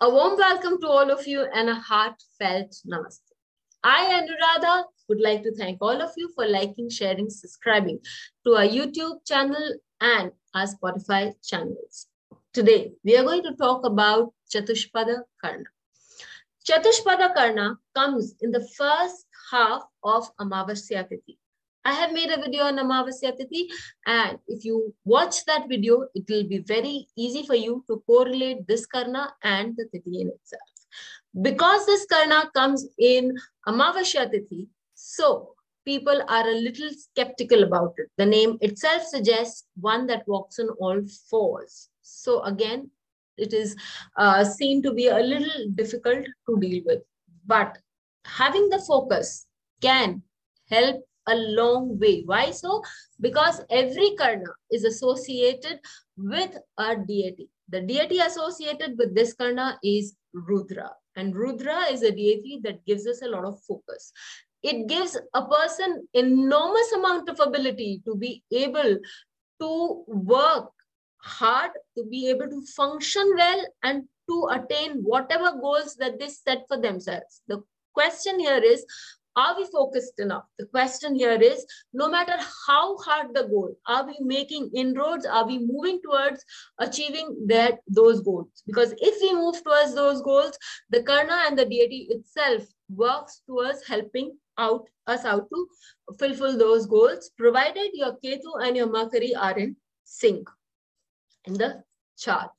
all of you and a heartfelt namaste. I, Anuradha, would like to thank all of you for liking, sharing, subscribing to our YouTube channel and our Spotify channels. Today, we are going to talk about Chatushpada Karna. Chatushpada Karna comes in the first half of Amavasya Tithi. I have made a video on Amavasya Tithi and if you watch that video, it will be very easy for you to correlate this Karna and the Tithi in itself. Because this Karna comes in Amavasya Tithi, so people are a little skeptical about it. The name itself suggests one that walks on all fours. So again, it is uh, seen to be a little difficult to deal with. But having the focus can help a long way. Why so? Because every karna is associated with a deity. The deity associated with this karna is Rudra. And Rudra is a deity that gives us a lot of focus. It gives a person enormous amount of ability to be able to work hard, to be able to function well, and to attain whatever goals that they set for themselves. The question here is are we focused enough? The question here is no matter how hard the goal, are we making inroads? Are we moving towards achieving that those goals? Because if we move towards those goals, the Karna and the deity itself works towards helping out us out to fulfill those goals, provided your Ketu and your Mercury are in sync in the chart.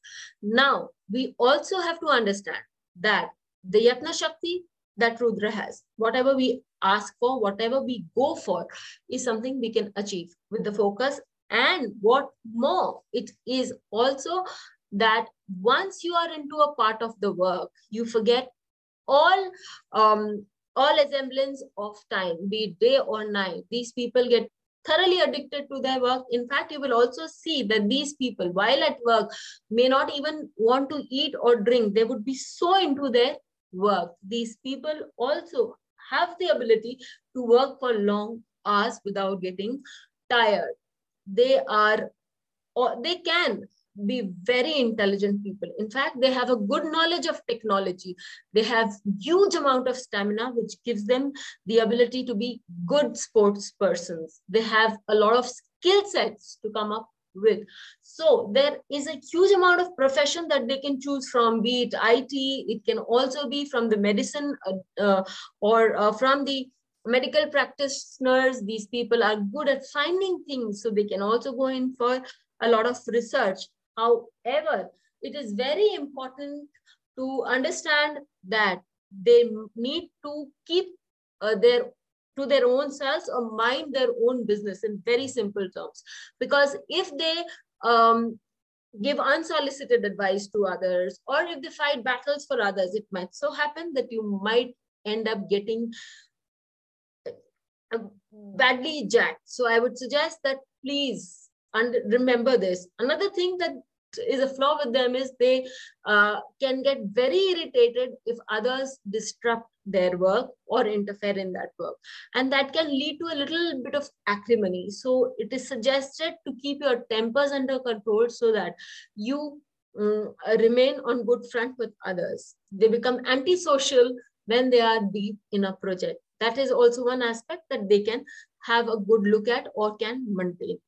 Now, we also have to understand that the Yatna Shakti that Rudra has. Whatever we ask for, whatever we go for is something we can achieve with the focus. And what more, it is also that once you are into a part of the work, you forget all um, all semblance of time, be it day or night. These people get thoroughly addicted to their work. In fact, you will also see that these people, while at work, may not even want to eat or drink. They would be so into their work. These people also have the ability to work for long hours without getting tired. They are, or they can be very intelligent people. In fact, they have a good knowledge of technology. They have huge amount of stamina, which gives them the ability to be good sports persons. They have a lot of skill sets to come up with. So there is a huge amount of profession that they can choose from, be it IT, it can also be from the medicine uh, uh, or uh, from the medical practitioners. These people are good at finding things, so they can also go in for a lot of research. However, it is very important to understand that they need to keep uh, their to their own selves or mind their own business in very simple terms. Because if they um, give unsolicited advice to others or if they fight battles for others, it might so happen that you might end up getting uh, badly jacked. So I would suggest that please and remember this. Another thing that is a flaw with them is they uh, can get very irritated if others disrupt their work or interfere in that work. And that can lead to a little bit of acrimony. So it is suggested to keep your tempers under control so that you um, remain on good front with others. They become antisocial when they are deep in a project. That is also one aspect that they can have a good look at or can maintain.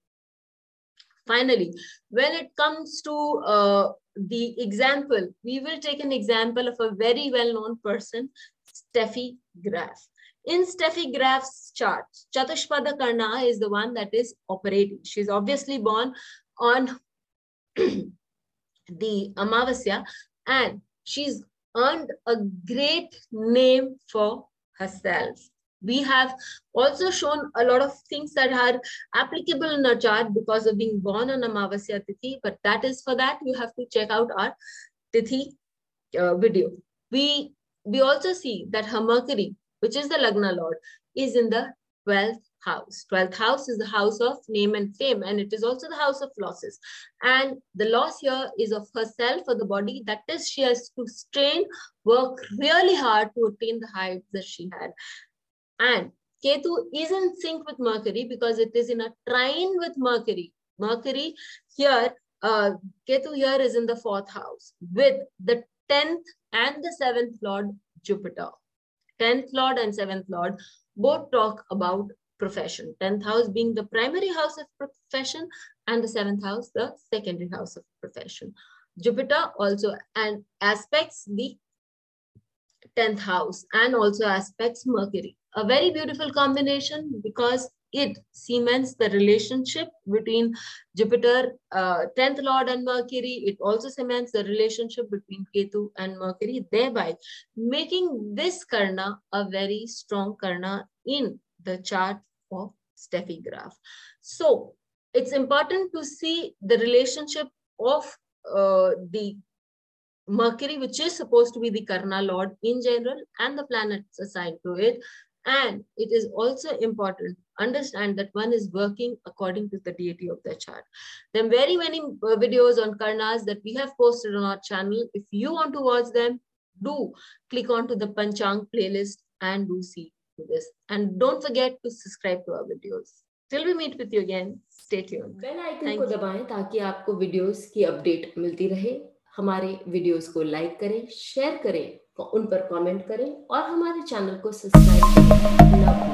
Finally, when it comes to uh, the example, we will take an example of a very well-known person, Steffi Graf. In Steffi Graf's chart, Chatushpada Karna is the one that is operating. She's obviously born on the Amavasya and she's earned a great name for herself. We have also shown a lot of things that are applicable in our chart because of being born on Amavasya Tithi, but that is for that, you have to check out our Tithi uh, video. We, we also see that her Mercury, which is the Lagna Lord, is in the 12th house. 12th house is the house of name and fame, and it is also the house of losses. And the loss here is of herself or the body. That is, she has to strain, work really hard to attain the heights that she had. And Ketu is in sync with Mercury because it is in a trine with Mercury. Mercury here, uh, Ketu here is in the fourth house with the 10th and the 7th Lord, Jupiter. 10th Lord and 7th Lord both talk about profession. 10th house being the primary house of profession and the 7th house, the secondary house of profession. Jupiter also and aspects the 10th house and also aspects Mercury. A very beautiful combination because it cements the relationship between Jupiter, uh, 10th Lord and Mercury. It also cements the relationship between Ketu and Mercury, thereby making this Karna a very strong Karna in the chart of Steffi Graf. So it's important to see the relationship of uh, the Mercury, which is supposed to be the Karna Lord in general, and the planets assigned to it. And it is also important understand that one is working according to the deity of the chart. There are very many uh, videos on Karnas that we have posted on our channel. If you want to watch them, do click onto the Panchang playlist and do see this. And don't forget to subscribe to our videos. Till we meet with you again, stay tuned. Bell icon को दबाएं ताकि आपको videos की update मिलती रहे हमारे videos को like करें शेयर करें उन पर कमेंट करें और हमारे चैनल को सब्सक्राइब करें